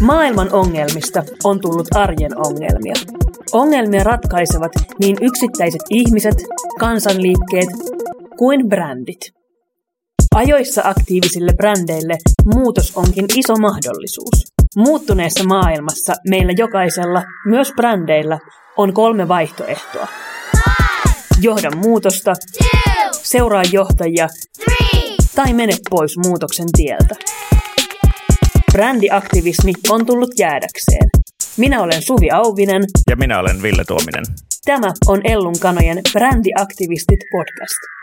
Maailman ongelmista on tullut arjen ongelmia. Ongelmia ratkaisevat niin yksittäiset ihmiset, kansanliikkeet kuin brändit. Ajoissa aktiivisille brändeille muutos onkin iso mahdollisuus. Muuttuneessa maailmassa meillä jokaisella, myös brändeillä, on kolme vaihtoehtoa. Johda muutosta, seuraa johtajia tai mene pois muutoksen tieltä. Brändiaktivismi on tullut jäädäkseen. Minä olen Suvi Auvinen. Ja minä olen Ville Tuominen. Tämä on Ellun kanojen Brändiaktivistit podcast.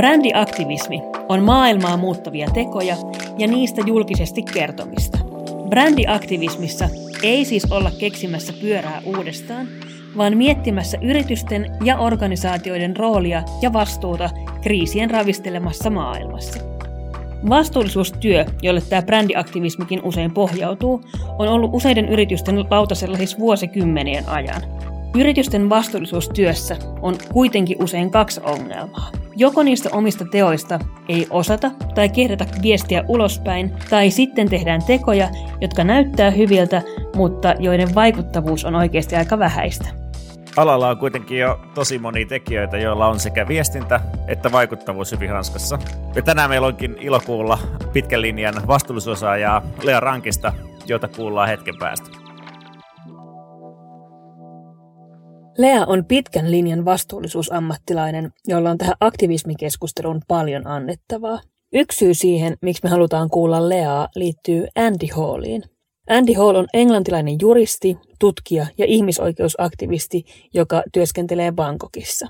Brändiaktivismi on maailmaa muuttavia tekoja ja niistä julkisesti kertomista. Brändiaktivismissa ei siis olla keksimässä pyörää uudestaan, vaan miettimässä yritysten ja organisaatioiden roolia ja vastuuta kriisien ravistelemassa maailmassa. Vastuullisuustyö, jolle tämä brändiaktivismikin usein pohjautuu, on ollut useiden yritysten lautasella siis vuosikymmenien ajan. Yritysten vastuullisuustyössä on kuitenkin usein kaksi ongelmaa. Joko niistä omista teoista ei osata tai kehdata viestiä ulospäin, tai sitten tehdään tekoja, jotka näyttää hyviltä, mutta joiden vaikuttavuus on oikeasti aika vähäistä. Alalla on kuitenkin jo tosi monia tekijöitä, joilla on sekä viestintä että vaikuttavuus hyvin hanskassa. Ja tänään meillä onkin ilo kuulla pitkän linjan vastuullisuusosaajaa Lea Rankista, jota kuullaan hetken päästä. Lea on pitkän linjan vastuullisuusammattilainen, jolla on tähän aktivismikeskusteluun paljon annettavaa. Yksi syy siihen, miksi me halutaan kuulla Leaa, liittyy Andy Halliin. Andy Hall on englantilainen juristi, tutkija ja ihmisoikeusaktivisti, joka työskentelee Bangkokissa.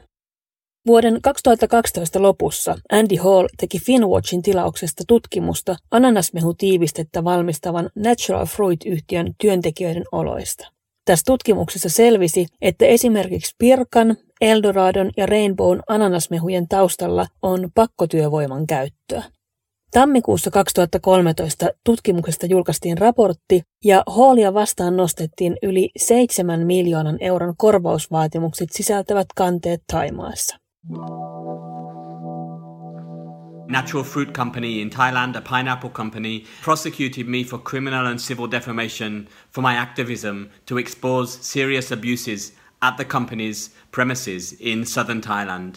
Vuoden 2012 lopussa Andy Hall teki Finwatchin tilauksesta tutkimusta ananasmehutiivistettä valmistavan Natural Fruit-yhtiön työntekijöiden oloista. Tässä tutkimuksessa selvisi, että esimerkiksi Pirkan, Eldoradon ja Rainbown ananasmehujen taustalla on pakkotyövoiman käyttöä. Tammikuussa 2013 tutkimuksesta julkaistiin raportti ja Hallia vastaan nostettiin yli 7 miljoonan euron korvausvaatimukset sisältävät kanteet Taimaassa. Natural Fruit Company in Thailand, a pineapple company, prosecuted me for criminal and civil defamation for my activism to expose serious abuses at the company's premises in southern Thailand.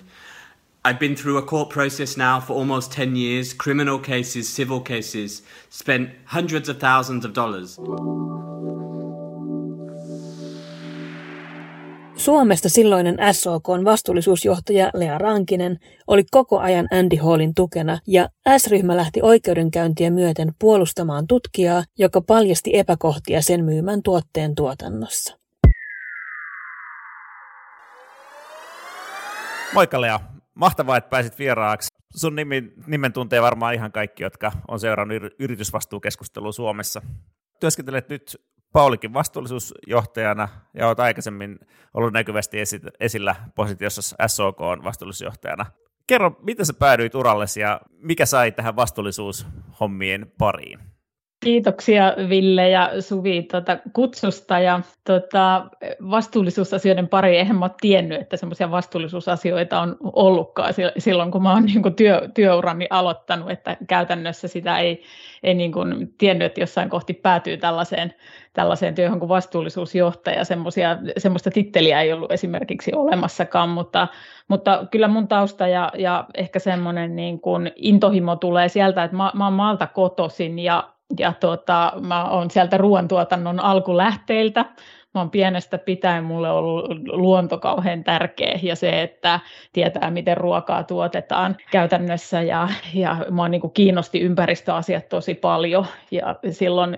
I've been through a court process now for almost 10 years, criminal cases, civil cases, spent hundreds of thousands of dollars. Suomesta silloinen SOKn vastuullisuusjohtaja Lea Rankinen oli koko ajan Andy Hallin tukena ja S-ryhmä lähti oikeudenkäyntiä myöten puolustamaan tutkijaa, joka paljasti epäkohtia sen myymän tuotteen tuotannossa. Moikka Lea, mahtavaa, että pääsit vieraaksi. Sun nimi, nimen tuntee varmaan ihan kaikki, jotka on seurannut yritysvastuukeskustelua Suomessa. Työskentelet nyt Paulikin vastuullisuusjohtajana ja olet aikaisemmin ollut näkyvästi esillä positiossa SOK on vastuullisuusjohtajana. Kerro, miten sä päädyit urallesi ja mikä sai tähän vastuullisuushommien pariin? Kiitoksia Ville ja Suvi tuota, kutsusta ja tuota, vastuullisuusasioiden pari. Eihän mä ole tiennyt, että semmoisia vastuullisuusasioita on ollutkaan silloin, kun mä oon niin työ, työurani aloittanut, että käytännössä sitä ei, ei niin kuin tiennyt, että jossain kohti päätyy tällaiseen, tällaiseen työhön kuin vastuullisuusjohtaja. Semmoisia, semmoista titteliä ei ollut esimerkiksi olemassakaan, mutta, mutta kyllä mun tausta ja, ja ehkä semmoinen niin kuin intohimo tulee sieltä, että mä, mä oon maalta kotoisin ja ja tota, mä oon sieltä ruoantuotannon alkulähteiltä. Mä oon pienestä pitäen mulle ollut luonto kauhean tärkeä ja se, että tietää, miten ruokaa tuotetaan käytännössä ja, ja mua niin kiinnosti ympäristöasiat tosi paljon ja silloin,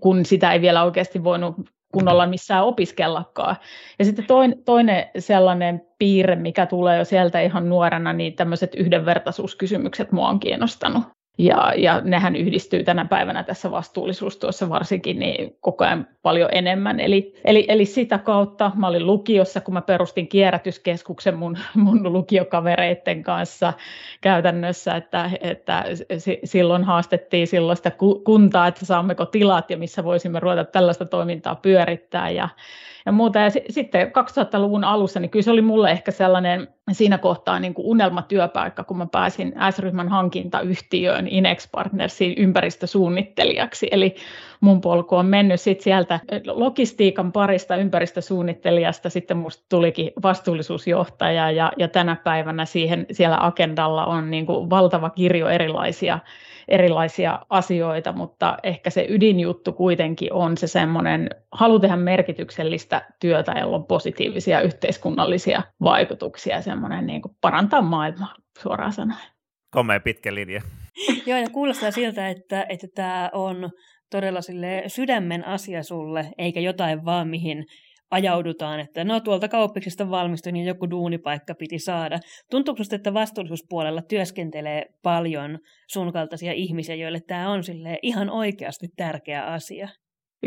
kun sitä ei vielä oikeasti voinut kunnolla missään opiskellakaan. Ja sitten toinen, toinen sellainen piirre, mikä tulee jo sieltä ihan nuorena, niin tämmöiset yhdenvertaisuuskysymykset mua on kiinnostanut. Ja, ja nehän yhdistyy tänä päivänä tässä vastuullisuustyössä varsinkin niin koko ajan paljon enemmän. Eli, eli, eli sitä kautta mä olin lukiossa, kun mä perustin kierrätyskeskuksen mun, mun lukiokavereiden kanssa käytännössä, että, että silloin haastettiin silloista kuntaa, että saammeko tilat ja missä voisimme ruveta tällaista toimintaa pyörittää ja, ja muuta. Ja sitten 2000-luvun alussa, niin kyllä se oli mulle ehkä sellainen siinä kohtaa niin kuin unelmatyöpaikka, kun mä pääsin S-ryhmän hankintayhtiöön Inex Partnersiin ympäristösuunnittelijaksi. Eli mun polku on mennyt sit sieltä logistiikan parista ympäristösuunnittelijasta, sitten musta tulikin vastuullisuusjohtaja ja, ja tänä päivänä siihen siellä agendalla on niin kuin valtava kirjo erilaisia erilaisia asioita, mutta ehkä se ydinjuttu kuitenkin on se semmoinen halu tehdä merkityksellistä työtä, jolla on positiivisia yhteiskunnallisia vaikutuksia semmoinen niin kuin parantaa maailmaa suoraan sanoen. Komea pitkä linja. Joo, ja kuulostaa siltä, että, että tämä on todella sille sydämen asia sulle, eikä jotain vaan mihin ajaudutaan, että no tuolta kauppiksesta valmistui, niin joku duunipaikka piti saada. Tuntuuko sinusta, että vastuullisuuspuolella työskentelee paljon sun kaltaisia ihmisiä, joille tämä on sille ihan oikeasti tärkeä asia?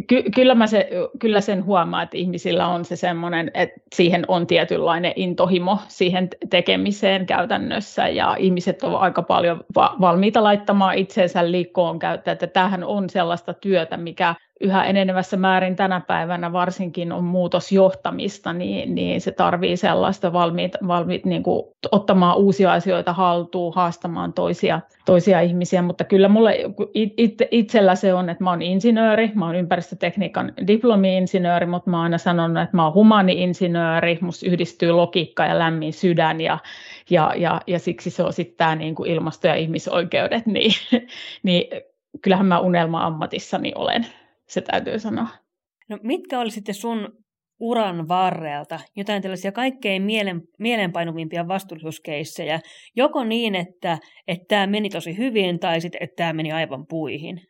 Ky- kyllä, mä se, kyllä sen huomaa, että ihmisillä on se semmoinen, että siihen on tietynlainen intohimo siihen tekemiseen käytännössä ja ihmiset ovat aika paljon va- valmiita laittamaan itseensä liikkoon käyttöön, että tämähän on sellaista työtä, mikä yhä enenevässä määrin tänä päivänä varsinkin on muutosjohtamista, niin, niin se tarvii sellaista valmiit, valmiit niin kuin ottamaan uusia asioita haltuun, haastamaan toisia, toisia ihmisiä, mutta kyllä mulle it, itsellä se on, että mä oon insinööri, mä oon ympäristötekniikan diplomi-insinööri, mutta mä oon aina sanonut, että mä oon humani-insinööri, musta yhdistyy logiikka ja lämmin sydän ja, ja, ja, ja siksi se on sitten tämä niin ilmasto- ja ihmisoikeudet, niin, niin kyllähän mä unelma-ammatissani olen se täytyy sanoa. No mitkä oli sitten sun uran varrelta jotain tällaisia kaikkein mielen, mielenpainuvimpia vastuullisuuskeissejä, joko niin, että, että tämä meni tosi hyvin tai sitten, että tämä meni aivan puihin?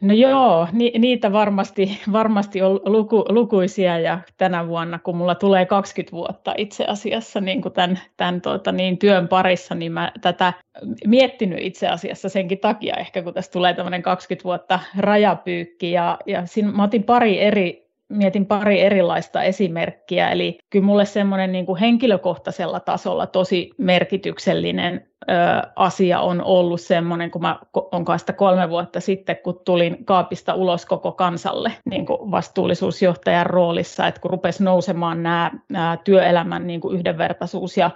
No joo, ni, niitä varmasti, varmasti on luku, lukuisia ja tänä vuonna, kun mulla tulee 20 vuotta itse asiassa niin kuin tämän, tämän tuota, niin työn parissa, niin mä tätä miettinyt itse asiassa senkin takia ehkä, kun tässä tulee tämmöinen 20 vuotta rajapyykki ja, ja siinä mä otin pari eri mietin pari erilaista esimerkkiä. Eli kyllä mulle semmoinen niin kuin henkilökohtaisella tasolla tosi merkityksellinen ö, asia on ollut semmoinen, kun mä onkaan sitä kolme vuotta sitten, kun tulin kaapista ulos koko kansalle niin kuin vastuullisuusjohtajan roolissa, että kun rupesi nousemaan nämä, nämä työelämän niin kuin yhdenvertaisuus ja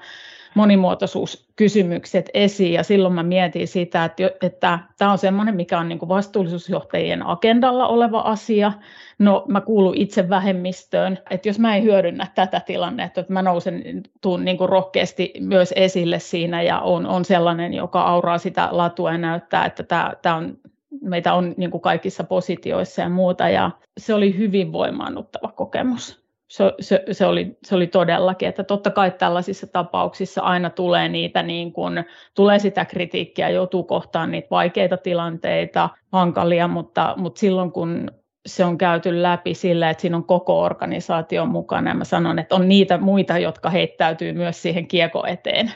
monimuotoisuuskysymykset esiin. Ja silloin mä mietin sitä, että, että tämä on semmoinen, mikä on niin kuin vastuullisuusjohtajien agendalla oleva asia. No mä kuulun itse vähemmistöön, että jos mä en hyödynnä tätä tilannetta, että mä nousen tuun niin kuin rohkeasti myös esille siinä ja on, on sellainen, joka auraa sitä latua ja näyttää, että tämä, tämä on meitä on niin kuin kaikissa positioissa ja muuta, ja se oli hyvin voimaannuttava kokemus se, se, se, oli, se oli todellakin, että totta kai tällaisissa tapauksissa aina tulee niitä niin kuin, tulee sitä kritiikkiä, joutuu kohtaan niitä vaikeita tilanteita, hankalia, mutta, mutta silloin kun se on käyty läpi sillä, että siinä on koko organisaatio mukana. Ja mä sanon, että on niitä muita, jotka heittäytyy myös siihen kieko eteen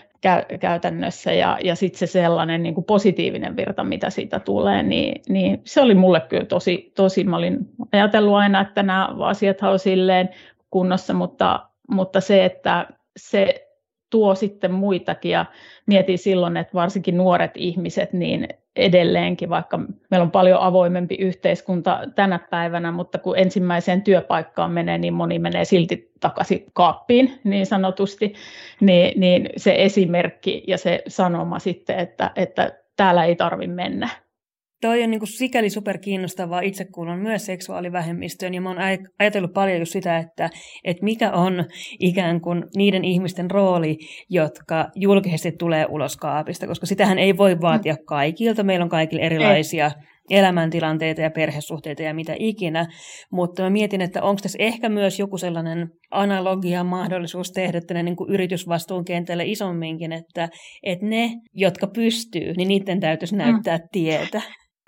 käytännössä. Ja, ja sitten se sellainen niin kuin positiivinen virta, mitä siitä tulee, niin, niin se oli mulle kyllä tosi, tosi, mä olin ajatellut aina, että nämä asiat on silleen kunnossa, mutta, mutta se, että se tuo sitten muitakin ja mietin silloin, että varsinkin nuoret ihmiset, niin edelleenkin, vaikka meillä on paljon avoimempi yhteiskunta tänä päivänä, mutta kun ensimmäiseen työpaikkaan menee, niin moni menee silti takaisin kaappiin niin sanotusti, niin, niin se esimerkki ja se sanoma sitten, että, että täällä ei tarvitse mennä. Toi on niin kuin sikäli super kiinnostavaa. Itse kuulun myös seksuaalivähemmistöön ja mä oon ajatellut paljon just sitä, että, että mikä on ikään kuin niiden ihmisten rooli, jotka julkisesti tulee ulos kaapista, koska sitähän ei voi vaatia mm. kaikilta. Meillä on kaikille erilaisia ei. elämäntilanteita ja perhesuhteita ja mitä ikinä, mutta mä mietin, että onko tässä ehkä myös joku sellainen analogia mahdollisuus tehdä tänne niin kuin yritysvastuun kentälle isomminkin, että, että ne, jotka pystyy, niin niiden täytyisi mm. näyttää mm. tietä.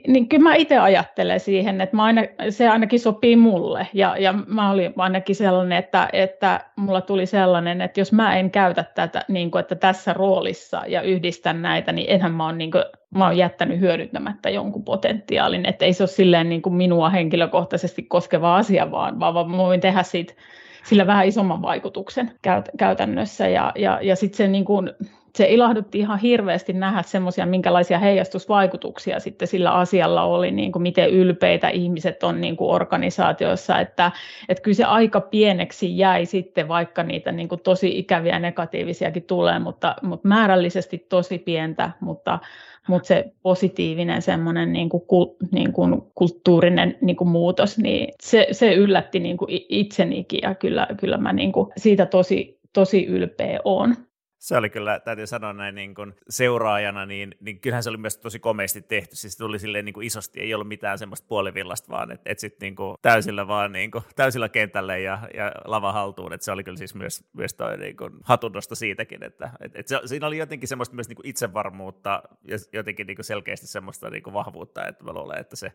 Niin kyllä mä itse ajattelen siihen, että mä aina, se ainakin sopii mulle. Ja, ja mä olin ainakin sellainen, että, että mulla tuli sellainen, että jos mä en käytä tätä, niin kuin, että tässä roolissa ja yhdistän näitä, niin enhän mä niin oon jättänyt hyödyntämättä jonkun potentiaalin. Että ei se ole silleen niin kuin minua henkilökohtaisesti koskeva asia, vaan, vaan mä voin tehdä siitä sillä vähän isomman vaikutuksen käytännössä. Ja, ja, ja sitten se niin kuin, se ilahdutti ihan hirveästi nähdä semmoisia, minkälaisia heijastusvaikutuksia sitten sillä asialla oli, niin kuin miten ylpeitä ihmiset on niin kuin organisaatioissa, että, että kyllä se aika pieneksi jäi sitten, vaikka niitä niin kuin tosi ikäviä negatiivisiakin tulee, mutta, mutta määrällisesti tosi pientä, mutta, mutta se positiivinen semmoinen niin kuin, niin kuin kulttuurinen niin kuin muutos, niin se, se yllätti niin kuin itsenikin ja kyllä, kyllä mä niin kuin siitä tosi, tosi ylpeä olen se oli kyllä, täytyy sanoa näin niin kuin seuraajana, niin, niin kyllähän se oli myös tosi komeasti tehty. Siis tuli silleen niin kuin isosti, ei ollut mitään semmoista puolivillasta, vaan että et sitten niin kuin täysillä vaan niin kuin, täysillä kentälle ja, ja lava haltuun. Et se oli kyllä siis myös, myös toi niin kuin hatunnosta siitäkin, että et, et se, siinä oli jotenkin semmoista myös niin kuin itsevarmuutta ja jotenkin niin kuin selkeästi semmoista niin kuin vahvuutta, että mä luulen, että se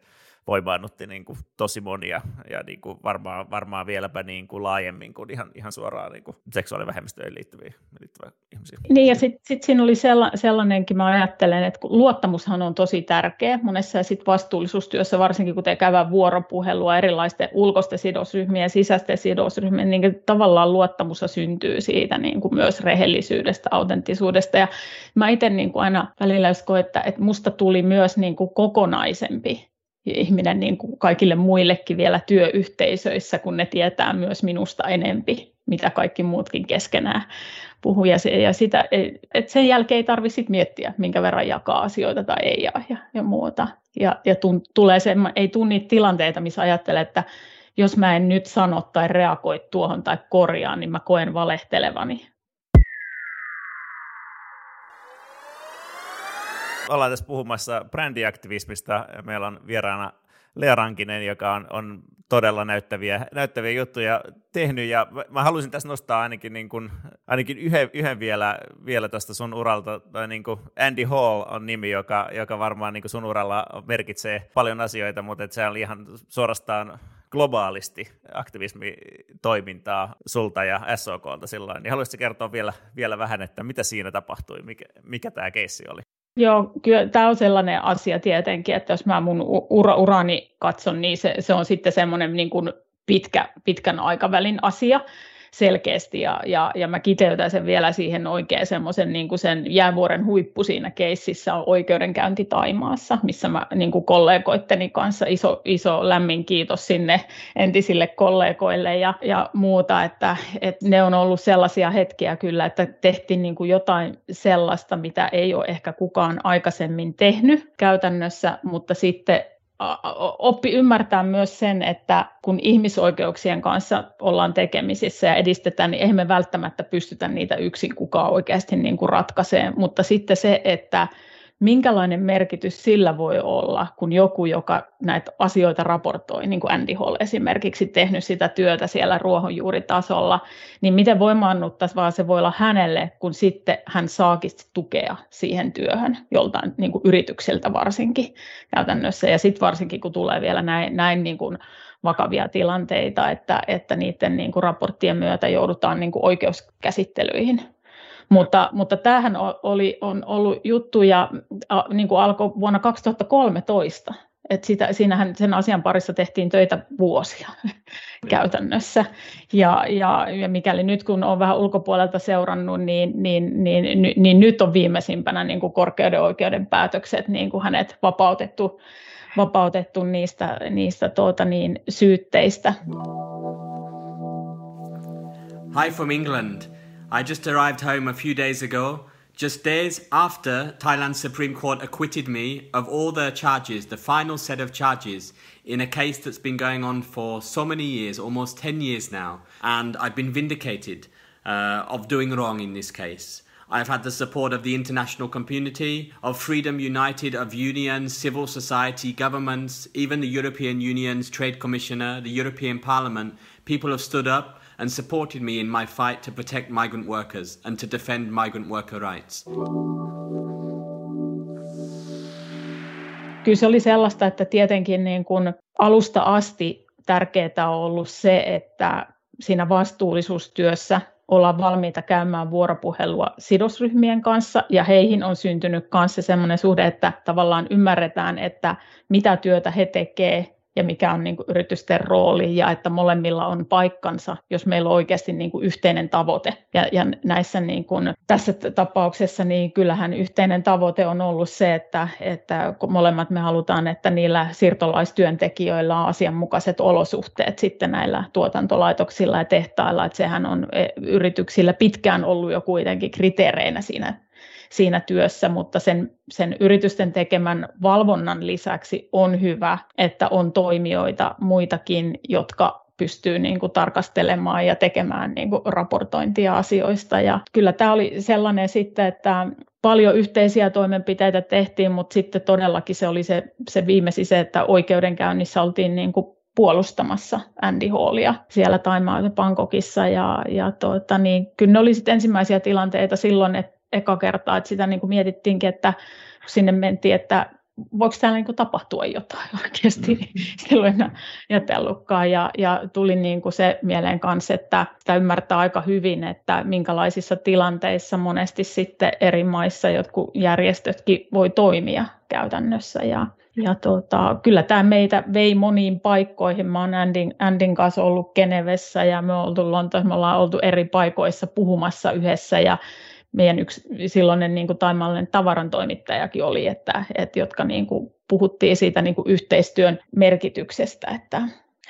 voimaannutti niin kuin tosi monia ja niin kuin varmaan, varmaan vieläpä niin kuin laajemmin kuin ihan, ihan suoraan niin kuin seksuaalivähemmistöihin liittyviä, liittyviä ihmisiä. Niin ja sitten sit siinä oli sella- sellainenkin, mä ajattelen, että luottamushan on tosi tärkeä monessa ja sitten vastuullisuustyössä, varsinkin kun te käyvät vuoropuhelua erilaisten ulkoisten sidosryhmien ja sisäisten sidosryhmien, niin tavallaan luottamus syntyy siitä niin kuin myös rehellisyydestä, autenttisuudesta. Ja mä itse niin kuin aina välillä koen, että, että musta tuli myös niin kuin kokonaisempi ihminen niin kuin kaikille muillekin vielä työyhteisöissä, kun ne tietää myös minusta enempi, mitä kaikki muutkin keskenään puhuu. Ja, se, ja sitä, et sen jälkeen ei tarvitse miettiä, minkä verran jakaa asioita tai ei jaa ja, ja muuta. Ja, ja tun, tulee se, ei tule niitä tilanteita, missä ajattelee, että jos mä en nyt sano tai reagoi tuohon tai korjaan, niin mä koen valehtelevani ollaan tässä puhumassa brändiaktivismista. Meillä on vieraana Lea Rankinen, joka on, on todella näyttäviä, näyttäviä juttuja tehnyt, ja mä haluaisin tässä nostaa ainakin, niin kuin, ainakin yhden, yhden vielä, vielä tuosta sun uralta, tai niin kuin Andy Hall on nimi, joka, joka varmaan niin kuin sun uralla merkitsee paljon asioita, mutta että se on ihan suorastaan globaalisti aktivismitoimintaa sulta ja SOKlta silloin, niin haluaisitko kertoa vielä, vielä vähän, että mitä siinä tapahtui, mikä, mikä tämä keissi oli? Joo, kyllä tämä on sellainen asia tietenkin, että jos mä mun ura, urani katson, niin se, se on sitten semmoinen niin kuin pitkä, pitkän aikavälin asia selkeästi ja, ja, ja mä kiteytän sen vielä siihen oikein semmoisen niin kuin sen jäävuoren huippu siinä keississä on oikeudenkäynti Taimaassa, missä mä niin kuin kollegoitteni kanssa iso, iso lämmin kiitos sinne entisille kollegoille ja, ja muuta, että, että ne on ollut sellaisia hetkiä kyllä, että tehtiin niin kuin jotain sellaista, mitä ei ole ehkä kukaan aikaisemmin tehnyt käytännössä, mutta sitten oppi ymmärtää myös sen, että kun ihmisoikeuksien kanssa ollaan tekemisissä ja edistetään, niin eihän me välttämättä pystytä niitä yksin kukaan oikeasti niin kuin ratkaisemaan, mutta sitten se, että minkälainen merkitys sillä voi olla, kun joku, joka näitä asioita raportoi, niin kuin Andy Hall esimerkiksi tehnyt sitä työtä siellä ruohonjuuritasolla, niin miten voimaannuttaisi se voi olla hänelle, kun sitten hän saakin tukea siihen työhön joltain niin kuin yritykseltä varsinkin käytännössä. Ja sitten varsinkin, kun tulee vielä näin, näin niin kuin vakavia tilanteita, että, että niiden niin kuin raporttien myötä joudutaan niin kuin oikeuskäsittelyihin mutta, mutta tämähän oli, on ollut juttu ja niin kuin alkoi vuonna 2013. Et sitä, siinähän sen asian parissa tehtiin töitä vuosia käytännössä. Ja, ja, ja mikäli nyt kun on vähän ulkopuolelta seurannut, niin, niin, niin, niin, niin nyt on viimeisimpänä niin kuin korkeuden oikeuden päätökset, niin kuin hänet vapautettu, vapautettu niistä, niistä tuota niin, syytteistä. Hi from England. I just arrived home a few days ago, just days after Thailand's Supreme Court acquitted me of all the charges, the final set of charges, in a case that's been going on for so many years, almost 10 years now. And I've been vindicated uh, of doing wrong in this case. I've had the support of the international community, of Freedom United, of unions, civil society, governments, even the European Union's Trade Commissioner, the European Parliament. People have stood up and supported me in my fight to protect migrant workers and to defend migrant worker rights. kyllä se oli sellaista, että tietenkin niin kuin alusta asti tärkeää on ollut se, että siinä vastuullisuustyössä ollaan valmiita käymään vuoropuhelua sidosryhmien kanssa ja heihin on syntynyt kanssa sellainen suhde, että tavallaan ymmärretään, että mitä työtä he tekevät ja mikä on niin kuin yritysten rooli ja että molemmilla on paikkansa, jos meillä on oikeasti niin kuin yhteinen tavoite. Ja, ja näissä niin kuin, tässä tapauksessa niin kyllähän yhteinen tavoite on ollut se, että, että molemmat me halutaan, että niillä siirtolaistyöntekijöillä on asianmukaiset olosuhteet sitten näillä tuotantolaitoksilla ja tehtailla, että sehän on e, yrityksillä pitkään ollut jo kuitenkin kriteereinä siinä siinä työssä, mutta sen, sen yritysten tekemän valvonnan lisäksi on hyvä, että on toimijoita muitakin, jotka pystyy niin kuin tarkastelemaan ja tekemään niin kuin raportointia asioista. Ja kyllä tämä oli sellainen sitten, että paljon yhteisiä toimenpiteitä tehtiin, mutta sitten todellakin se oli se, se viimeisin se, että oikeudenkäynnissä oltiin niin kuin puolustamassa Andy Hallia siellä Taimaa Bangkokissa. Ja, ja tuota, niin, kyllä ne oli sitten ensimmäisiä tilanteita silloin, että eka kertaa, että sitä niin kuin mietittiinkin, että sinne mentiin, että voiko täällä niin kuin tapahtua jotain oikeasti, mm. silloin ajatellutkaan. Ja, ja tuli niin kuin se mieleen kanssa, että sitä ymmärtää aika hyvin, että minkälaisissa tilanteissa monesti sitten eri maissa jotkut järjestötkin voi toimia käytännössä. Ja, ja tota, kyllä tämä meitä vei moniin paikkoihin. Mä oon Andin, Andin kanssa ollut Genevessä ja me ollaan oltu Lontoossa, me ollaan oltu eri paikoissa puhumassa yhdessä ja meidän yksi silloinen niin kuin taimallinen tavarantoimittajakin oli, että, että jotka niin kuin puhuttiin siitä niin kuin yhteistyön merkityksestä, että,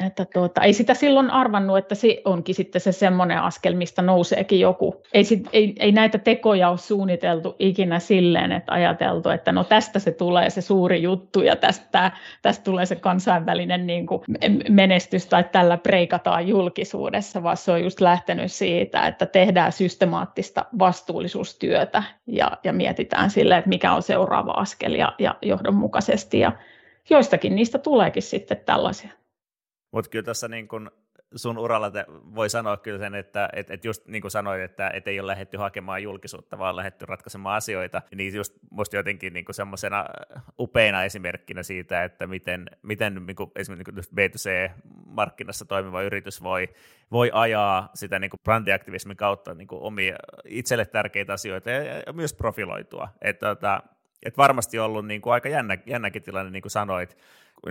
että tuota, ei sitä silloin arvannut, että se onkin sitten se semmoinen askel, mistä nouseekin joku. Ei, sit, ei, ei näitä tekoja ole suunniteltu ikinä silleen, että ajateltu, että no tästä se tulee se suuri juttu ja tästä, tästä tulee se kansainvälinen niin kuin menestys tai tällä preikataan julkisuudessa, vaan se on just lähtenyt siitä, että tehdään systemaattista vastuullisuustyötä ja, ja mietitään sille, että mikä on seuraava askel ja, ja johdonmukaisesti ja joistakin niistä tuleekin sitten tällaisia. Mutta kyllä tässä niin kun sun uralla te voi sanoa kyllä sen, että et, et just niin kuin sanoit, että et ei ole lähdetty hakemaan julkisuutta, vaan lähdetty ratkaisemaan asioita, niin just musta jotenkin niin semmoisena upeina esimerkkinä siitä, että miten, miten niin kuin, esimerkiksi niin B2C-markkinassa toimiva yritys voi, voi ajaa sitä niin kuin brändiaktivismin kautta niin kuin omia itselle tärkeitä asioita ja, ja myös profiloitua. Että, että, et varmasti ollut niin kuin aika jännä, jännäkin tilanne, niin kuin sanoit,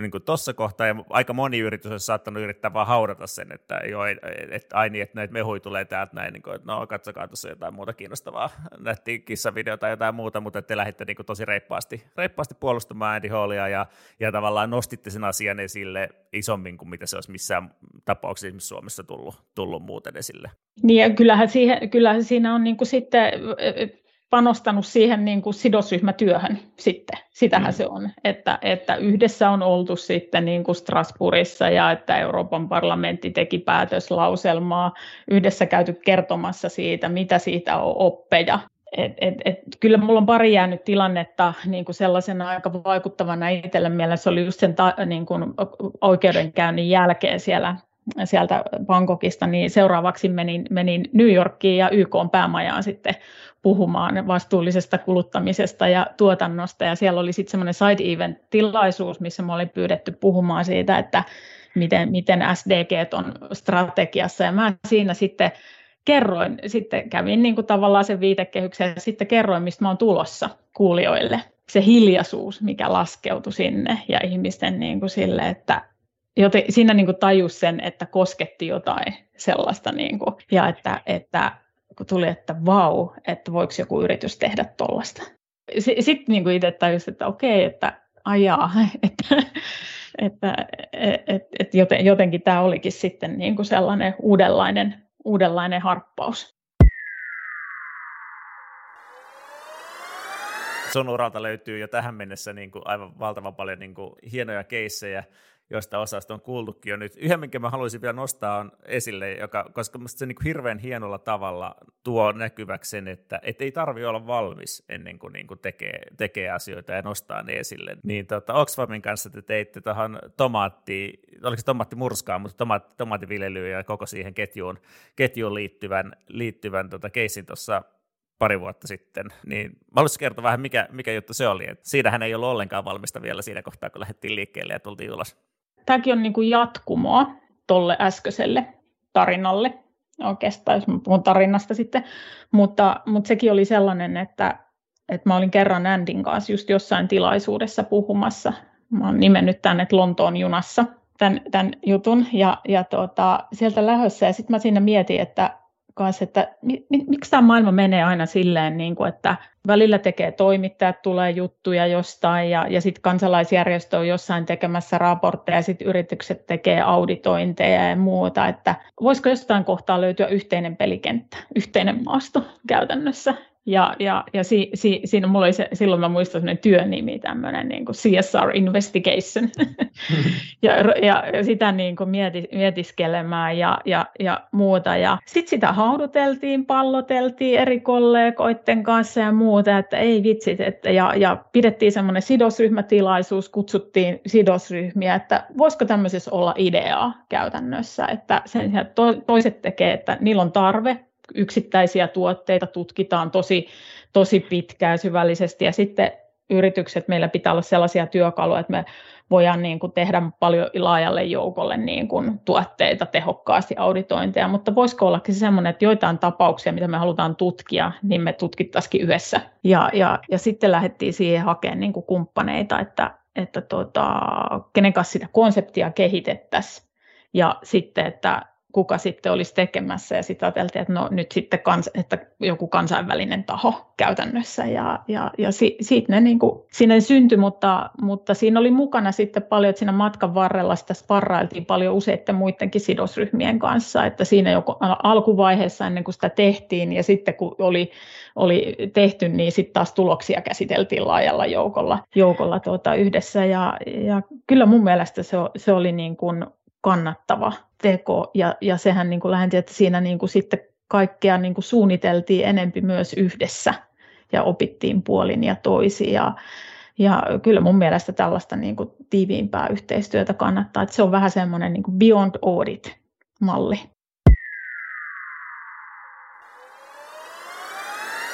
niin tuossa kohtaa, ja aika moni yritys on saattanut yrittää vaan haudata sen, että joo, et, et, ai niin, että näitä mehui tulee täältä näin, niin kuin, että no katsokaa tuossa jotain muuta kiinnostavaa, nähtiin kissavideo tai jotain muuta, mutta te lähditte niin kuin, tosi reippaasti, reippaasti puolustamaan Andy Hallia ja, ja tavallaan nostitte sen asian esille isommin kuin mitä se olisi missään tapauksessa esimerkiksi Suomessa tullut, tullut muuten esille. Niin ja kyllähän, siihen, kyllähän siinä on niin kuin sitten panostanut siihen niin kuin sidosryhmätyöhön sitten. Sitähän mm. se on, että, että yhdessä on oltu sitten niin kuin Strasbourgissa ja että Euroopan parlamentti teki päätöslauselmaa, yhdessä käyty kertomassa siitä, mitä siitä on oppeja. Et, et, et, kyllä minulla on pari jäänyt tilannetta niin kuin sellaisena aika vaikuttavana itselle mielessä. Se oli just sen ta, niin kuin oikeudenkäynnin jälkeen siellä sieltä Bangkokista, niin seuraavaksi menin, menin New Yorkiin ja YK päämajaan sitten puhumaan vastuullisesta kuluttamisesta ja tuotannosta. Ja siellä oli sitten semmoinen side event-tilaisuus, missä me oli pyydetty puhumaan siitä, että miten, miten SDG on strategiassa. Ja mä siinä sitten kerroin, sitten kävin niin kuin tavallaan sen viitekehyksen ja sitten kerroin, mistä mä oon tulossa kuulijoille. Se hiljaisuus, mikä laskeutui sinne ja ihmisten niin kuin sille, että joten siinä niin kuin tajus sen, että kosketti jotain sellaista niin kuin, ja että, että kun tuli, että vau, että voiko joku yritys tehdä tuollaista. Sitten niin itse tajusin, että okei, että ajaa, että, että, että, että joten, jotenkin tämä olikin sitten niin kuin sellainen uudenlainen, uudenlainen harppaus. Sun uralta löytyy jo tähän mennessä niin kuin aivan valtavan paljon niin kuin hienoja keissejä joista osasta on kuultukin jo nyt. Yhden, minkä mä haluaisin vielä nostaa on esille, joka, koska musta se niin kuin hirveän hienolla tavalla tuo näkyväksi sen, että et ei tarvi olla valmis ennen kuin, niin kuin tekee, tekee asioita ja nostaa ne esille. Niin tota, Oxfamin kanssa te teitte tuohon tomaatti, oliko se tomaattimurskaa, mutta tomaatti, tomaattiviljelyyn ja koko siihen ketjuun, ketjuun liittyvän, liittyvän tota, keissin tuossa pari vuotta sitten, niin mä haluaisin kertoa vähän, mikä, mikä juttu se oli. Et siinähän ei ollut ollenkaan valmista vielä siinä kohtaa, kun lähdettiin liikkeelle ja tultiin ulos. Tämäkin on niin kuin jatkumoa tolle äskeiselle tarinalle oikeastaan, jos mä puhun tarinasta sitten, mutta, mutta sekin oli sellainen, että, että mä olin kerran Andin kanssa just jossain tilaisuudessa puhumassa. Mä oon nimennyt tänne Lontoon junassa tämän, tämän jutun ja, ja tuota, sieltä lähössä ja sitten mä siinä mietin, että kanssa, että mi, mi, miksi tämä maailma menee aina silleen, niin kuin, että välillä tekee toimittajat, tulee juttuja jostain ja, ja sitten kansalaisjärjestö on jossain tekemässä raportteja ja sitten yritykset tekee auditointeja ja muuta, että voisiko jostain kohtaa löytyä yhteinen pelikenttä, yhteinen maasto käytännössä, ja, ja, ja si, si, siinä mulla oli se, silloin mä muistan sellainen työnimi, tämmöinen niin kuin CSR Investigation, ja, ja, ja, sitä niin kuin mieti, mietiskelemään ja, ja, ja muuta. Ja sitten sitä hauduteltiin, palloteltiin eri kollegoiden kanssa ja muuta, että ei vitsit, että, ja, ja pidettiin semmoinen sidosryhmätilaisuus, kutsuttiin sidosryhmiä, että voisiko tämmöisessä olla ideaa käytännössä, että sen to, toiset tekee, että niillä on tarve, yksittäisiä tuotteita tutkitaan tosi, tosi pitkään syvällisesti ja sitten yritykset, meillä pitää olla sellaisia työkaluja, että me voidaan niin kuin tehdä paljon laajalle joukolle niin kuin tuotteita tehokkaasti auditointeja, mutta voisiko olla se semmoinen, että joitain tapauksia, mitä me halutaan tutkia, niin me tutkittaisikin yhdessä. Ja, ja, ja sitten lähdettiin siihen hakemaan niin kuin kumppaneita, että, että tota, kenen kanssa sitä konseptia kehitettäisiin. Ja sitten, että kuka sitten olisi tekemässä. Ja sitten ajateltiin, että no nyt sitten kans, että joku kansainvälinen taho käytännössä. Ja, ja, ja si, siitä ne niin kuin, sinne syntyi, mutta, mutta siinä oli mukana sitten paljon, että siinä matkan varrella sitä sparrailtiin paljon useiden muidenkin sidosryhmien kanssa, että siinä joko alkuvaiheessa ennen kuin sitä tehtiin ja sitten kun oli, oli tehty, niin sitten taas tuloksia käsiteltiin laajalla joukolla, joukolla tuota yhdessä. Ja, ja kyllä mun mielestä se, se oli niin kuin kannattava teko. Ja, ja sehän niin kuin lähentiin, että siinä niin kuin sitten kaikkea niin kuin suunniteltiin enempi myös yhdessä ja opittiin puolin ja toisin. Ja, ja kyllä mun mielestä tällaista niin kuin tiiviimpää yhteistyötä kannattaa, että se on vähän semmoinen niin kuin beyond audit malli.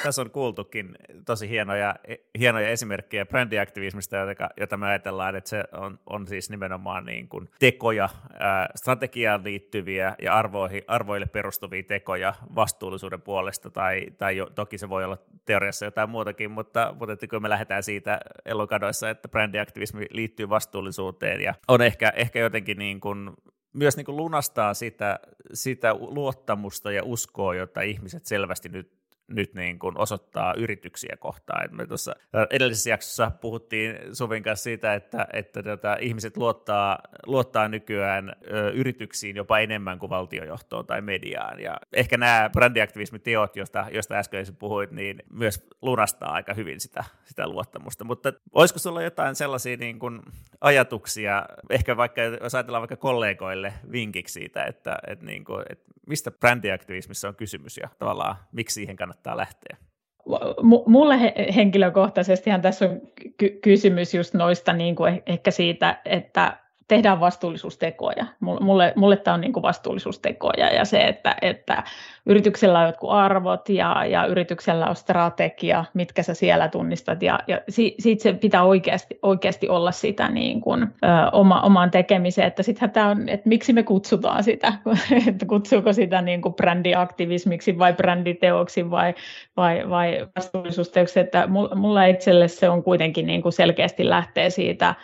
Tässä on kuultukin tosi hienoja, hienoja esimerkkejä brändiaktivismista, jota, jota me ajatellaan, että se on, on siis nimenomaan niin kuin tekoja, strategiaan liittyviä ja arvoihin, arvoille perustuvia tekoja vastuullisuuden puolesta, tai, tai jo, toki se voi olla teoriassa jotain muutakin, mutta, mutta kun me lähdetään siitä elokadoissa, että brändiaktivismi liittyy vastuullisuuteen ja on ehkä, ehkä jotenkin niin kuin myös niin kuin lunastaa sitä, sitä luottamusta ja uskoa, jota ihmiset selvästi nyt nyt niin kuin osoittaa yrityksiä kohtaan. Et me tuossa edellisessä jaksossa puhuttiin Suvin kanssa siitä, että, että tota, ihmiset luottaa, luottaa nykyään ö, yrityksiin jopa enemmän kuin valtiojohtoon tai mediaan. Ja ehkä nämä brändiaktivismiteot, joista, joista äsken puhuit, niin myös lunastaa aika hyvin sitä, sitä luottamusta. Mutta olisiko sulla jotain sellaisia niin kuin ajatuksia, ehkä vaikka jos ajatellaan vaikka kollegoille vinkiksi siitä, että, että, niin kuin, että mistä brändiaktivismissa on kysymys ja tavallaan miksi siihen kannattaa lähteä? Mulle henkilökohtaisestihan tässä on ky- kysymys just noista niin kuin eh-, ehkä siitä, että tehdään vastuullisuustekoja. Mulle, mulle tämä on niin kuin vastuullisuustekoja ja se, että, että yrityksellä on jotkut arvot ja, ja yrityksellä on strategia, mitkä sä siellä tunnistat ja, ja si, siitä se pitää oikeasti, oikeasti olla sitä niin kuin, ö, oma, omaan tekemiseen, että sittenhän tämä on, että miksi me kutsutaan sitä, että kutsuuko sitä niin kuin brändiaktivismiksi vai bränditeoksi vai, vai, vai vastuullisuusteoksi, että mulla itselle se on kuitenkin niin kuin selkeästi lähtee siitä,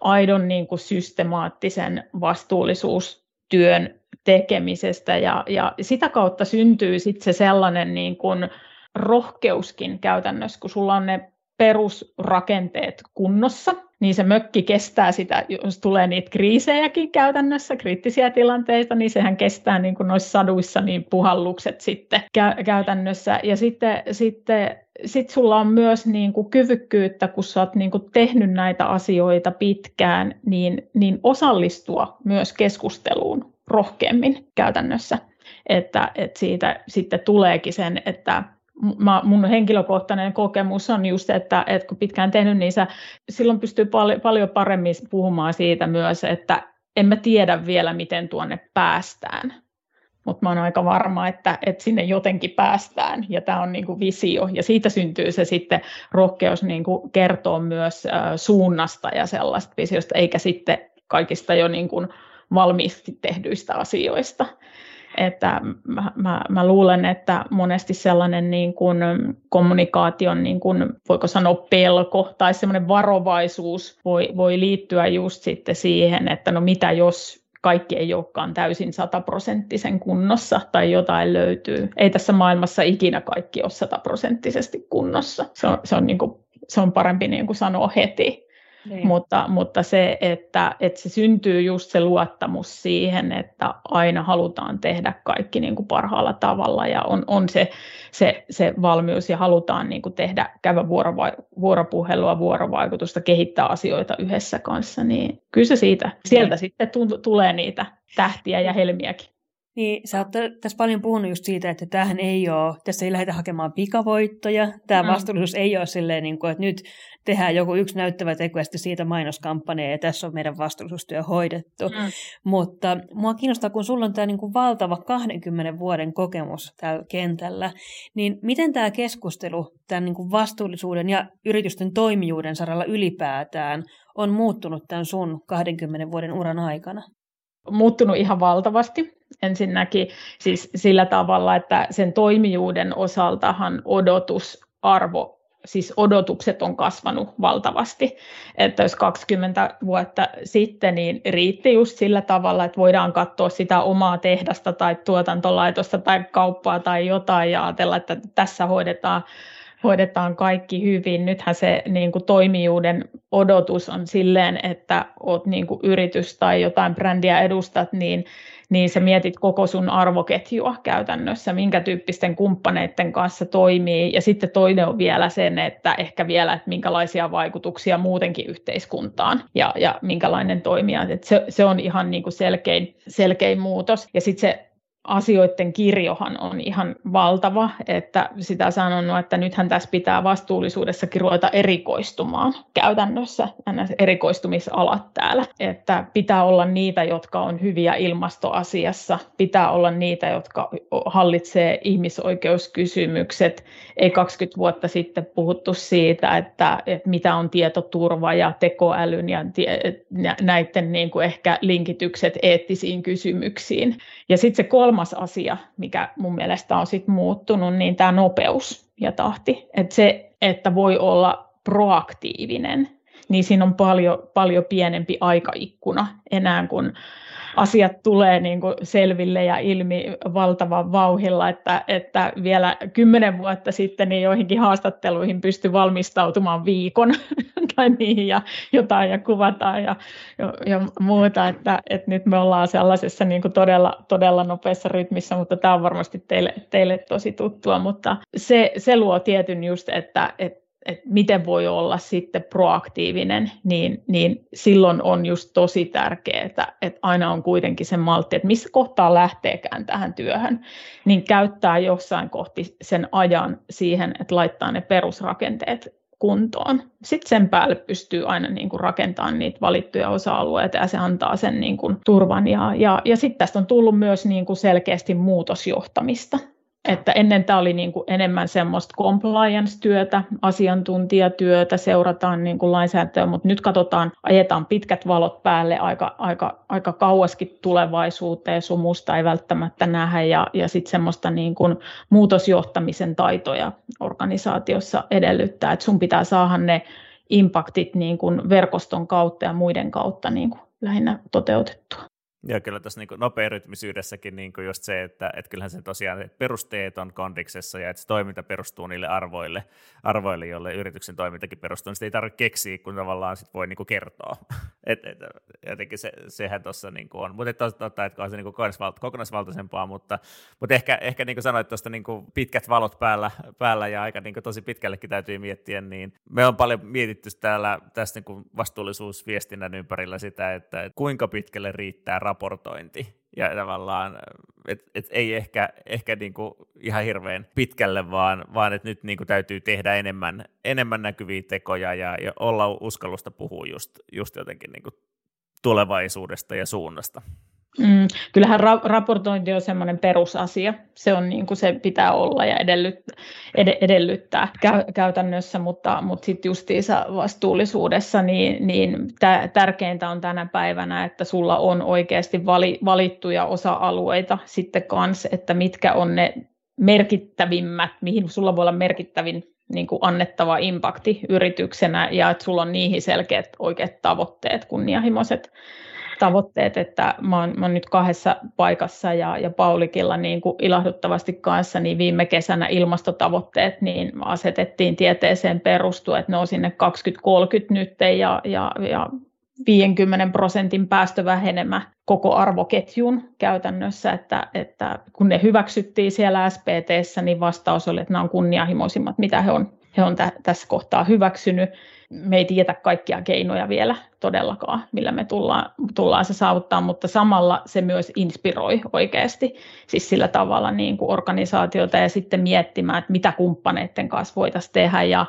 aidon niin kuin systemaattisen vastuullisuustyön tekemisestä. Ja, ja sitä kautta syntyy sitten se sellainen niin kuin rohkeuskin käytännössä, kun sulla on ne perusrakenteet kunnossa, niin se mökki kestää sitä, jos tulee niitä kriisejäkin käytännössä, kriittisiä tilanteita, niin sehän kestää niin kuin noissa saduissa niin puhallukset sitten käytännössä. Ja sitten, sitten sit sulla on myös niin kuin kyvykkyyttä, kun sä oot niin kuin tehnyt näitä asioita pitkään, niin, niin osallistua myös keskusteluun rohkeammin käytännössä. Että, että siitä sitten tuleekin sen, että mä, mun henkilökohtainen kokemus on just, että, että kun pitkään tehnyt, niin sä, silloin pystyy pal- paljon paremmin puhumaan siitä myös, että en mä tiedä vielä, miten tuonne päästään. mutta mä oon aika varma, että, että sinne jotenkin päästään ja tämä on niin kuin visio ja siitä syntyy se sitten rohkeus niin kuin kertoa myös suunnasta ja sellaista visiosta, eikä sitten kaikista jo niin kuin valmiiksi tehdyistä asioista. Että mä, mä, mä luulen, että monesti sellainen niin kuin kommunikaation, niin kuin, voiko sanoa pelko tai semmoinen varovaisuus voi, voi liittyä just sitten siihen, että no mitä jos kaikki ei olekaan täysin sataprosenttisen kunnossa tai jotain löytyy. Ei tässä maailmassa ikinä kaikki ole sataprosenttisesti kunnossa. Se on, se on, niin kuin, se on parempi niin kuin sanoa heti. Niin. Mutta, mutta se, että, että se syntyy just se luottamus siihen, että aina halutaan tehdä kaikki niin kuin parhaalla tavalla ja on, on se, se, se valmius ja halutaan niin kuin tehdä, käydä vuorova- vuoropuhelua, vuorovaikutusta, kehittää asioita yhdessä kanssa, niin kyllä se siitä, sieltä niin. sitten tulee niitä tähtiä ja helmiäkin. Niin, sä oot tässä paljon puhunut just siitä, että tämähän ei ole, tässä ei lähdetä hakemaan pikavoittoja. Tämä mm. vastuullisuus ei ole silleen, niin kuin, että nyt tehdään joku yksi näyttävä teko ja sitten siitä mainoskampanja ja tässä on meidän vastuullisuustyö hoidettu. Mm. Mutta mua kiinnostaa, kun sulla on tämä niin kuin valtava 20 vuoden kokemus tällä kentällä, niin miten tämä keskustelu tämän niin kuin vastuullisuuden ja yritysten toimijuuden saralla ylipäätään on muuttunut tämän sun 20 vuoden uran aikana? muuttunut ihan valtavasti. Ensinnäkin siis sillä tavalla, että sen toimijuuden osaltahan odotusarvo siis odotukset on kasvanut valtavasti. Että jos 20 vuotta sitten, niin riitti just sillä tavalla, että voidaan katsoa sitä omaa tehdasta tai tuotantolaitosta tai kauppaa tai jotain ja ajatella, että tässä hoidetaan hoidetaan kaikki hyvin. Nythän se niin kuin toimijuuden odotus on silleen, että olet niin kuin yritys tai jotain brändiä edustat, niin, niin sä mietit koko sun arvoketjua käytännössä, minkä tyyppisten kumppaneiden kanssa toimii. Ja sitten toinen on vielä sen, että ehkä vielä, että minkälaisia vaikutuksia muutenkin yhteiskuntaan ja, ja minkälainen toimija. Se, se on ihan niin kuin selkein, selkein muutos. Ja sitten se asioiden kirjohan on ihan valtava, että sitä sanonut, että nythän tässä pitää vastuullisuudessakin ruveta erikoistumaan käytännössä, nämä erikoistumisalat täällä, että pitää olla niitä, jotka on hyviä ilmastoasiassa, pitää olla niitä, jotka hallitsee ihmisoikeuskysymykset, ei 20 vuotta sitten puhuttu siitä, että, että mitä on tietoturva ja tekoälyn ja näiden niin kuin ehkä linkitykset eettisiin kysymyksiin. Ja sitten se kolmas asia, mikä mun mielestä on sit muuttunut, niin tämä nopeus ja tahti. Että se, että voi olla proaktiivinen, niin siinä on paljon, paljon pienempi aikaikkuna enää kuin asiat tulee niin kuin selville ja ilmi valtavan vauhilla, että, että vielä kymmenen vuotta sitten niin joihinkin haastatteluihin pystyi valmistautumaan viikon tai niihin ja jotain ja kuvataan ja, ja, ja muuta, että, että nyt me ollaan sellaisessa niin kuin todella, todella nopeassa rytmissä, mutta tämä on varmasti teille, teille tosi tuttua, mutta se, se luo tietyn just, että, että että miten voi olla sitten proaktiivinen, niin, niin silloin on just tosi tärkeää, että, aina on kuitenkin se maltti, että missä kohtaa lähteekään tähän työhön, niin käyttää jossain kohti sen ajan siihen, että laittaa ne perusrakenteet kuntoon. Sitten sen päälle pystyy aina niin kuin rakentamaan niitä valittuja osa-alueita ja se antaa sen niin kuin turvan. Ja, ja, ja sitten tästä on tullut myös niin kuin selkeästi muutosjohtamista. Että ennen tämä oli niin kuin enemmän semmoista compliance-työtä, asiantuntijatyötä, seurataan niin kuin lainsäädäntöä, mutta nyt katsotaan, ajetaan pitkät valot päälle aika, aika, aika kauaskin tulevaisuuteen, sumusta ei välttämättä nähdä ja, ja sitten semmoista niin kuin muutosjohtamisen taitoja organisaatiossa edellyttää, että sun pitää saada ne impaktit niin kuin verkoston kautta ja muiden kautta niin kuin lähinnä toteutettua. Ja kyllä tuossa niin nopearytmisyydessäkin niin just se, että, että kyllähän se tosiaan että perusteet on kondiksessa ja että se toiminta perustuu niille arvoille, arvoille joille yrityksen toimintakin perustuu, niin sitä ei tarvitse keksiä, kun tavallaan sit voi niin kertoa. et, et, jotenkin se, sehän tuossa niin on. Mutta totta, että on se niin kokonaisvaltaisempaa, mutta, mutta ehkä, ehkä niin kuin sanoit tuosta niin pitkät valot päällä, päällä ja aika niin tosi pitkällekin täytyy miettiä, niin me on paljon mietitty täällä tästä niin vastuullisuusviestinnän ympärillä sitä, että kuinka pitkälle riittää raportointi. Ja tavallaan, että et ei ehkä, ehkä niinku ihan hirveän pitkälle, vaan, vaan että nyt niinku täytyy tehdä enemmän, enemmän näkyviä tekoja ja, ja olla uskallusta puhua just, just jotenkin niinku tulevaisuudesta ja suunnasta. Mm, kyllähän ra- raportointi on semmoinen perusasia. Se on niin kuin se pitää olla ja edellyt- ed- edellyttää kä- käytännössä, mutta, mutta sitten justiinsa vastuullisuudessa niin, niin tä- tärkeintä on tänä päivänä, että sulla on oikeasti vali- valittuja osa-alueita sitten kanssa, että mitkä on ne merkittävimmät, mihin sulla voi olla merkittävin niin kuin annettava impakti yrityksenä ja että sulla on niihin selkeät oikeat tavoitteet, kunnianhimoiset tavoitteet, että mä oon, mä oon nyt kahdessa paikassa ja, ja Paulikilla niin kuin ilahduttavasti kanssa, niin viime kesänä ilmastotavoitteet niin asetettiin tieteeseen perustuen, että ne on sinne 2030 nyt ja, ja, ja 50 prosentin päästövähenemä koko arvoketjun käytännössä, että, että kun ne hyväksyttiin siellä SPTssä, niin vastaus oli, että nämä on kunnianhimoisimmat, mitä he on, he on tä, tässä kohtaa hyväksynyt. Me ei tiedä kaikkia keinoja vielä todellakaan, millä me tullaan, tullaan se saavuttaa, mutta samalla se myös inspiroi oikeasti siis sillä tavalla niin kuin organisaatiota ja sitten miettimään, että mitä kumppaneiden kanssa voitaisiin tehdä. Ja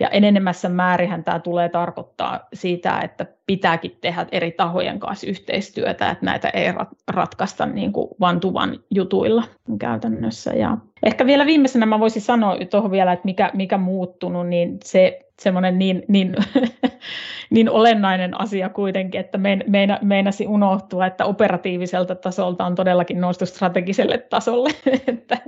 ja enenemässä määrihän tämä tulee tarkoittaa sitä, että pitääkin tehdä eri tahojen kanssa yhteistyötä, että näitä ei ratkaista niin kuin vantuvan jutuilla käytännössä. Ja ehkä vielä viimeisenä mä voisin sanoa tuohon vielä, että mikä, mikä muuttunut, niin se semmoinen niin, niin, niin olennainen asia kuitenkin, että meina, meinasi unohtua, että operatiiviselta tasolta on todellakin noustu strategiselle tasolle, että,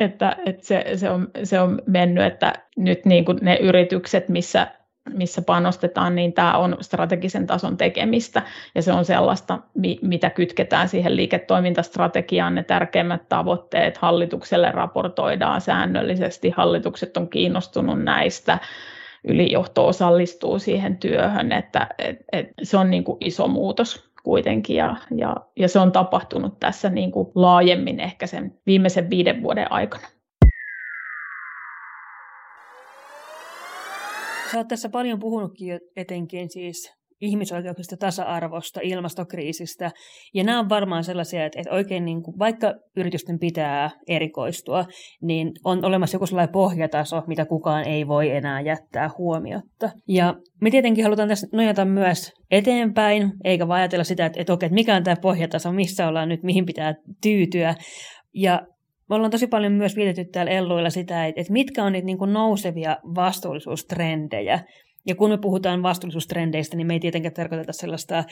että, että se, se, on, se on mennyt, että nyt niin kuin ne yritykset, missä missä panostetaan, niin tämä on strategisen tason tekemistä. Ja se on sellaista, mitä kytketään siihen liiketoimintastrategiaan, ne tärkeimmät tavoitteet, hallitukselle raportoidaan säännöllisesti, hallitukset on kiinnostunut näistä, ylijohto osallistuu siihen työhön, että et, et, se on niin kuin iso muutos kuitenkin. Ja, ja, ja se on tapahtunut tässä niin kuin laajemmin ehkä sen viimeisen viiden vuoden aikana. Sä oot tässä paljon puhunutkin etenkin siis ihmisoikeuksista, tasa-arvosta, ilmastokriisistä. Ja nämä on varmaan sellaisia, että, että oikein niin kuin, vaikka yritysten pitää erikoistua, niin on olemassa joku sellainen pohjataso, mitä kukaan ei voi enää jättää huomiotta. Ja me tietenkin halutaan tässä nojata myös eteenpäin, eikä vaan ajatella sitä, että, että okei, että mikä on tämä pohjataso, missä ollaan nyt, mihin pitää tyytyä. Ja me ollaan tosi paljon myös viitetty täällä Elluilla sitä, että, että mitkä on niitä niin kuin nousevia vastuullisuustrendejä, ja kun me puhutaan vastuullisuustrendeistä, niin me ei tietenkään tarkoiteta sellaista äh,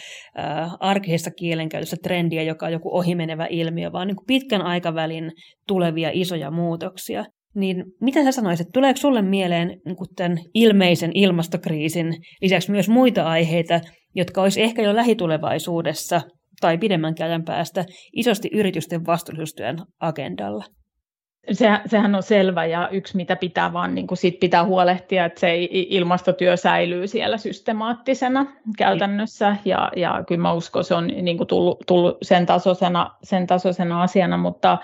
arkisesta kielenkäytössä trendiä, joka on joku ohimenevä ilmiö, vaan niin kuin pitkän aikavälin tulevia isoja muutoksia. Niin mitä sä sanoisit, tuleeko sulle mieleen niin kuin tämän ilmeisen ilmastokriisin lisäksi myös muita aiheita, jotka olisi ehkä jo lähitulevaisuudessa tai pidemmän ajan päästä isosti yritysten vastuullisuustyön agendalla? Se, sehän on selvä ja yksi mitä pitää vaan niin kuin sit pitää huolehtia, että se ilmastotyö säilyy siellä systemaattisena käytännössä ja, ja kyllä mä uskon, se on niin kuin tullut, tullut sen, tasoisena, sen tasoisena asiana, mutta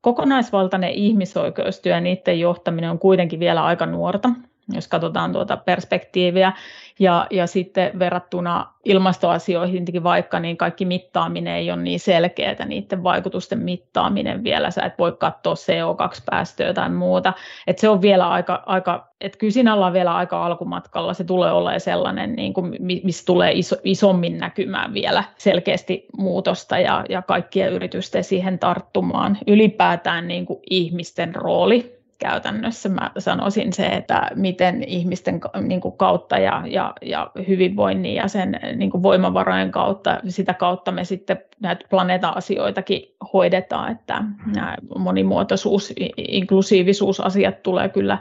kokonaisvaltainen ihmisoikeustyö ja niiden johtaminen on kuitenkin vielä aika nuorta jos katsotaan tuota perspektiiviä. Ja, ja sitten verrattuna ilmastoasioihin vaikka, niin kaikki mittaaminen ei ole niin selkeää, niiden vaikutusten mittaaminen vielä, sä et voi katsoa CO2-päästöä tai muuta. Et se on vielä aika, aika että kyllä siinä ollaan vielä aika alkumatkalla, se tulee olemaan sellainen, niin kuin, missä tulee iso, isommin näkymään vielä selkeästi muutosta ja, ja kaikkien yritysten siihen tarttumaan. Ylipäätään niin kuin ihmisten rooli käytännössä mä sanoisin se, että miten ihmisten niin kuin kautta ja, ja, ja hyvinvoinnin ja sen niin kuin voimavarojen kautta, sitä kautta me sitten näitä planeeta-asioitakin hoidetaan, että nämä monimuotoisuus, inklusiivisuusasiat asiat tulee kyllä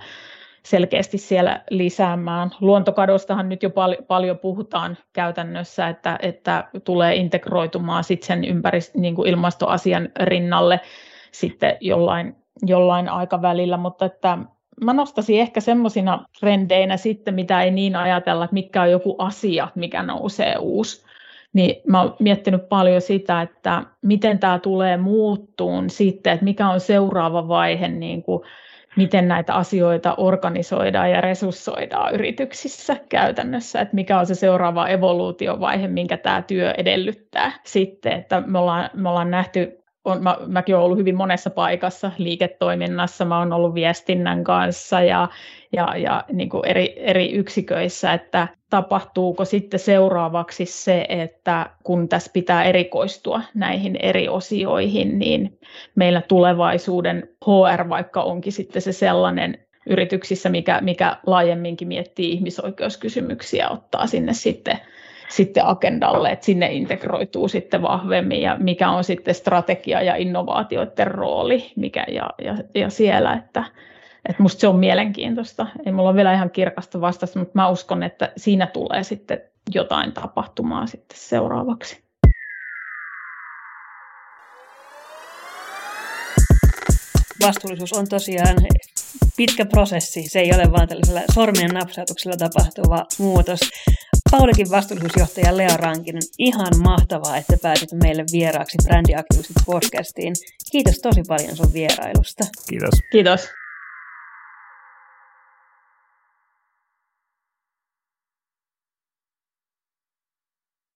selkeästi siellä lisäämään. Luontokadostahan nyt jo pal- paljon puhutaan käytännössä, että, että tulee integroitumaan sitten sen ympärist- niin kuin ilmastoasian rinnalle sitten jollain jollain aikavälillä, mutta että mä nostaisin ehkä semmoisina trendeinä sitten, mitä ei niin ajatella, että mikä on joku asia, mikä nousee uusi. Niin mä oon miettinyt paljon sitä, että miten tämä tulee muuttuun sitten, että mikä on seuraava vaihe, niin kuin miten näitä asioita organisoidaan ja resurssoidaan yrityksissä käytännössä, että mikä on se seuraava evoluutiovaihe, minkä tämä työ edellyttää sitten, että me ollaan, me ollaan nähty on, mä, mäkin olen ollut hyvin monessa paikassa liiketoiminnassa, mä oon ollut viestinnän kanssa ja, ja, ja niin kuin eri, eri yksiköissä, että tapahtuuko sitten seuraavaksi se, että kun tässä pitää erikoistua näihin eri osioihin, niin meillä tulevaisuuden HR vaikka onkin sitten se sellainen yrityksissä, mikä, mikä laajemminkin miettii ihmisoikeuskysymyksiä, ottaa sinne sitten sitten agendalle, että sinne integroituu sitten vahvemmin ja mikä on sitten strategia ja innovaatioiden rooli mikä, ja, ja, ja siellä, että, että musta se on mielenkiintoista. Ei mulla ole vielä ihan kirkasta vastausta, mutta mä uskon, että siinä tulee sitten jotain tapahtumaa sitten seuraavaksi. Vastuullisuus on tosiaan pitkä prosessi. Se ei ole vain tällaisella sormien napsautuksella tapahtuva muutos. Paulikin vastuullisuusjohtaja Lea Rankinen, ihan mahtavaa, että pääsit meille vieraaksi Brändiaktiiviset podcastiin. Kiitos tosi paljon sun vierailusta. Kiitos. Kiitos.